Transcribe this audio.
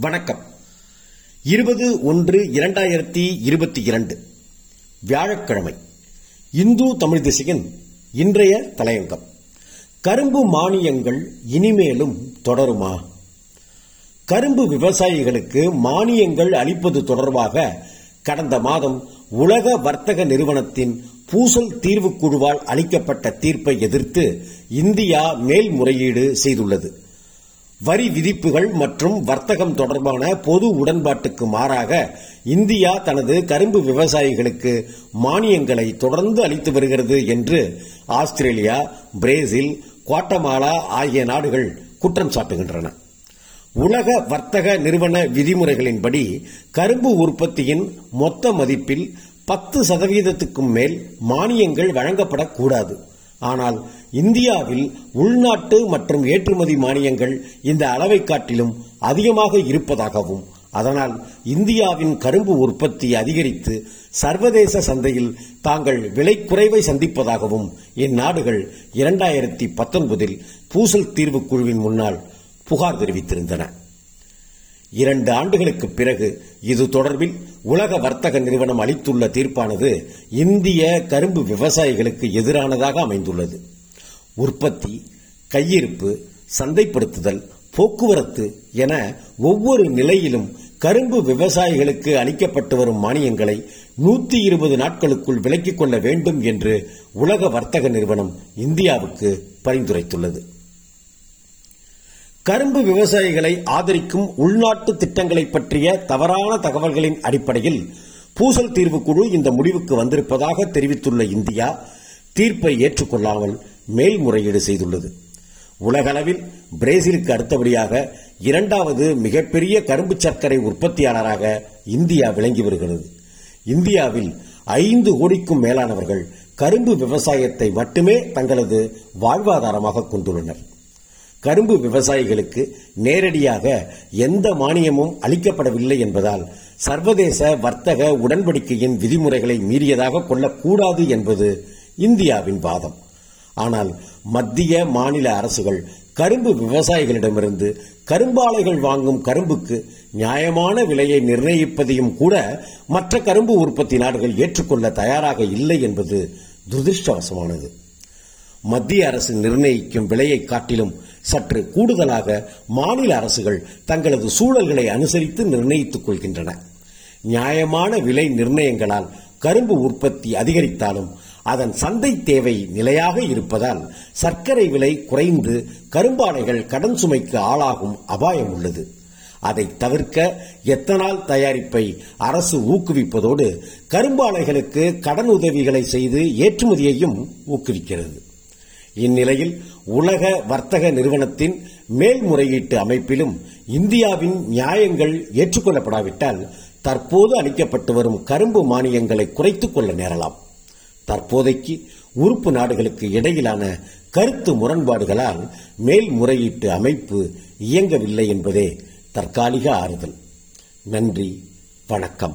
வணக்கம். இருபது ஒன்று இரண்டாயிரத்தி இருபத்தி இரண்டு. வியாழக்கிழமை. இந்து தமிழ் திசையின் இன்றைய தலையங்கம். கரும்பு மானியங்கள் இனிமேலும் தொடருமா? கரும்பு விவசாயிகளுக்கு மானியங்கள் அளிப்பது தொடர்பாக கடந்த மாதம் உலக வர்த்தக நிறுவனத்தின் பூசல் தீர்வு குழுவால் அளிக்கப்பட்ட தீர்ப்பை எதிர்த்து இந்தியா மேல்முறையீடு செய்துள்ளது. வரி விதிப்புகள் மற்றும் வர்த்தகம் தொடர்பான பொது உடன்பாட்டுக்கு மாறாக இந்தியா தனது கரும்பு விவசாயிகளுக்கு மானியங்களை தொடர்ந்து அளித்து வருகிறது என்று ஆஸ்திரேலியா பிரேசில் குவாட்டமாலா ஆகிய நாடுகள் குற்றம் சாட்டுகின்றன. உலக வர்த்தக நிறுவன விதிமுறைகளின்படி கரும்பு உற்பத்தியின் மொத்த மதிப்பில் பத்து சதவீதத்துக்கும் மேல் மானியங்கள் வழங்கப்படக்கூடாது. ஆனால் இந்தியாவில் உள்நாட்டு மற்றும் ஏற்றுமதி மானியங்கள் இந்த அளவை காட்டிலும் அதிகமாக இருப்பதாகவும் அதனால் இந்தியாவின் கரும்பு உற்பத்தி அதிகரித்து சர்வதேச சந்தையில் தாங்கள் விலை குறைவை சந்திப்பதாகவும் இந்நாடுகள் இரண்டாயிரத்தி பத்தொன்பதில் பூசல் தீர்வு குழுவின் முன்னால் புகார் தெரிவித்திருந்தன. இரண்டு ஆண்டுகளுக்கு பிறகு இது தொடர்பில் உலக வர்த்தக நிறுவனம் அளித்துள்ள தீர்ப்பானது இந்திய கரும்பு விவசாயிகளுக்கு எதிரானதாக அமைந்துள்ளது. உற்பத்தி கையிருப்பு சந்தைப்படுத்துதல் போக்குவரத்து என ஒவ்வொரு நிலையிலும் கரும்பு விவசாயிகளுக்கு அளிக்கப்பட்டு வரும் மானியங்களை நூத்தி இருபது நாட்களுக்குள் விலக்கிக் கொள்ள வேண்டும் என்று உலக வர்த்தக நிறுவனம் இந்தியாவுக்கு பரிந்துரைத்துள்ளது. கரும்பு விவசாயிகளை ஆதரிக்கும் உள்நாட்டு திட்டங்களை பற்றிய தவறான தகவல்களின் அடிப்படையில் பூசல் தீர்வு குழு இந்த முடிவுக்கு வந்திருப்பதாக தெரிவித்துள்ள இந்தியா தீர்ப்பை ஏற்றுக்கொள்ளாமல் மேல்முறையீடு செய்துள்ளது. உலகளவில் பிரேசிலுக்கு அடுத்தபடியாக இரண்டாவது மிகப்பெரிய கரும்பு சர்க்கரை உற்பத்தியாளராக இந்தியா விளங்கி வருகிறது. இந்தியாவில் ஐந்து கோடிக்கும் மேலானவர்கள் கரும்பு விவசாயத்தை மட்டுமே தங்களது வாழ்வாதாரமாக கொண்டுள்ளனர். கரும்பு விவசாயிகளுக்கு நேரடியாக எந்த மானியமும் அளிக்கப்படவில்லை என்பதால் சர்வதேச வர்த்தக உடன்படிக்கையின் விதிமுறைகளை மீறியதாக கொள்ளக்கூடாது என்பது இந்தியாவின் வாதம். ஆனால் மத்திய மாநில அரசுகள் கரும்பு விவசாயிகளிடமிருந்து கரும்பாலைகள் வாங்கும் கரும்புக்கு நியாயமான விலையை நிர்ணயிப்பதையும் கூட மற்ற கரும்பு உற்பத்தி நாடுகள் ஏற்றுக்கொள்ள தயாராக இல்லை என்பது துரதிருஷ்டவசமானது. மத்திய அரசு நிர்ணயிக்கும் விலையை காட்டிலும் சற்று கூடுதலாக மாநில அரசுகள் தங்களது சூழல்களை அனுசரித்து நிர்ணயித்துக் கொள்கின்றன. நியாயமான விலை நிர்ணயங்களால் கரும்பு உற்பத்தி அதிகரித்தாலும் அதன் சந்தை தேவை நிலையாக இருப்பதால் சர்க்கரை விலை குறைந்து கரும்பாலைகள் கடன் சுமைக்கு ஆளாகும் அபாயம் உள்ளது. அதை தவிர்க்க எத்தனால் தயாரிப்பை அரசு ஊக்குவிப்பதோடு கரும்பாலைகளுக்கு கடன் உதவிகளை செய்து ஏற்றுமதியையும் ஊக்குவிக்கிறது. இந்நிலையில் உலக வர்த்தக நிறுவனத்தின் மேல்முறையீட்டு அமைப்பிலும் இந்தியாவின் நியாயங்கள் ஏற்றுக்கொள்ளப்படாவிட்டால் தற்போது அளிக்கப்பட்டு வரும் கரும்பு மானியங்களை குறைத்துக் கொள்ள நேரலாம். தற்போதைக்கு உறுப்பு நாடுகளுக்கு இடையிலான கருத்து முரண்பாடுகளால் மேல்முறையீட்டு அமைப்பு இயங்கவில்லை என்பதே தற்காலிக ஆறுதல். நன்றி வணக்கம்.